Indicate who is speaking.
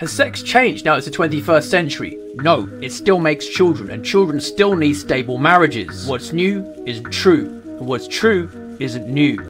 Speaker 1: Has sex changed now it's the 21st century? No, it still makes children, and children still need stable marriages. What's new isn't true, and what's true isn't new.